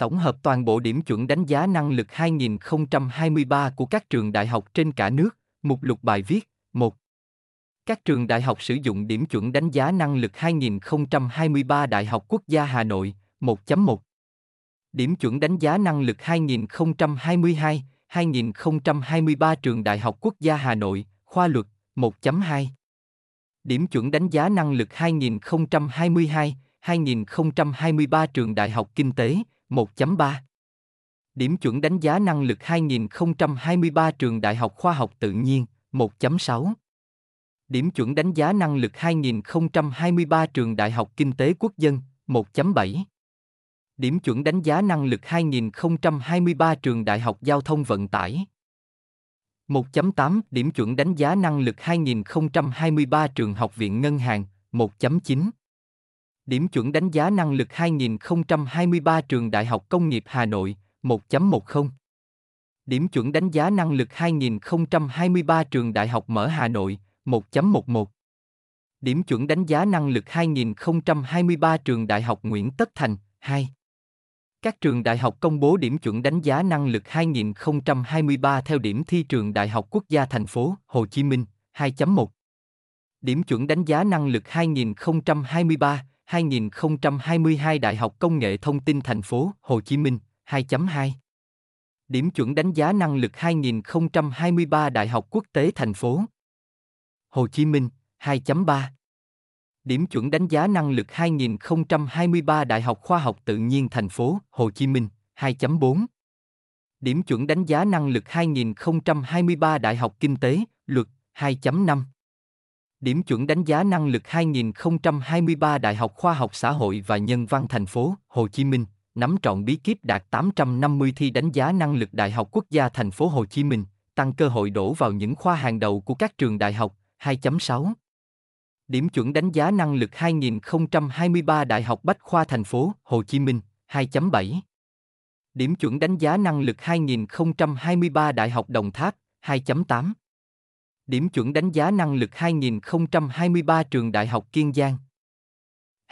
Tổng hợp toàn bộ điểm chuẩn đánh giá năng lực 2023 của các trường đại học trên cả nước, mục lục bài viết 1. Các trường đại học sử dụng điểm chuẩn đánh giá năng lực 2023 Đại học Quốc gia Hà Nội 1.1 Điểm chuẩn đánh giá năng lực 2022 2023 trường Đại học Quốc gia Hà Nội, khoa luật 1.2 Điểm chuẩn đánh giá năng lực 2022 2023 trường Đại học Kinh tế 1.3 Điểm chuẩn đánh giá năng lực 2023 trường Đại học Khoa học Tự nhiên 1.6 Điểm chuẩn đánh giá năng lực 2023 trường Đại học Kinh tế Quốc dân 1.7 Điểm chuẩn đánh giá năng lực 2023 trường Đại học Giao thông Vận tải 1.8 Điểm chuẩn đánh giá năng lực 2023 trường Học viện Ngân hàng 1.9 Điểm chuẩn đánh giá năng lực 2023 trường Đại học Công nghiệp Hà Nội 1.10 Điểm chuẩn đánh giá năng lực 2023 trường Đại học Mở Hà Nội 1.11 Điểm chuẩn đánh giá năng lực 2023 trường Đại học Nguyễn Tất Thành 2 Các trường đại học công bố điểm chuẩn đánh giá năng lực 2023 theo điểm thi trường Đại học Quốc gia thành phố, Hồ Chí Minh 2.1 Điểm chuẩn đánh giá năng lực 2023 2022 Đại học Công nghệ Thông tin thành phố Hồ Chí Minh 2.2 Điểm chuẩn đánh giá năng lực 2023 Đại học Quốc tế thành phố Hồ Chí Minh 2.3 Điểm chuẩn đánh giá năng lực 2023 Đại học Khoa học Tự nhiên thành phố Hồ Chí Minh 2.4 Điểm chuẩn đánh giá năng lực 2023 Đại học Kinh tế, Luật 2.5 Điểm chuẩn đánh giá năng lực 2023 Đại học Khoa học Xã hội và Nhân văn thành phố Hồ Chí Minh, nắm trọn bí kíp đạt 850 thi đánh giá năng lực Đại học Quốc gia thành phố Hồ Chí Minh, tăng cơ hội đổ vào những khoa hàng đầu của các trường đại học. 2.6 Điểm chuẩn đánh giá năng lực 2023 Đại học Bách khoa thành phố Hồ Chí Minh 2.7 Điểm chuẩn đánh giá năng lực 2023 Đại học Đồng Tháp 2.8 Điểm chuẩn đánh giá năng lực 2023 Trường Đại học Kiên Giang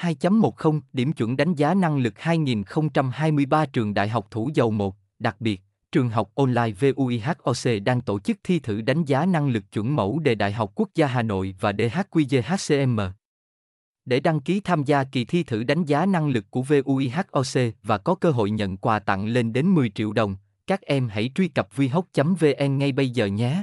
2.10 Điểm chuẩn đánh giá năng lực 2023 Trường Đại học Thủ Dầu Một, đặc biệt, trường học online VUIHOC đang tổ chức thi thử đánh giá năng lực chuẩn mẫu đề Đại học Quốc gia Hà Nội và DHQG-HCM. Để đăng ký tham gia kỳ thi thử đánh giá năng lực của VUIHOC và có cơ hội nhận quà tặng lên đến 10 triệu đồng, các em hãy truy cập vihoc.vn ngay bây giờ nhé.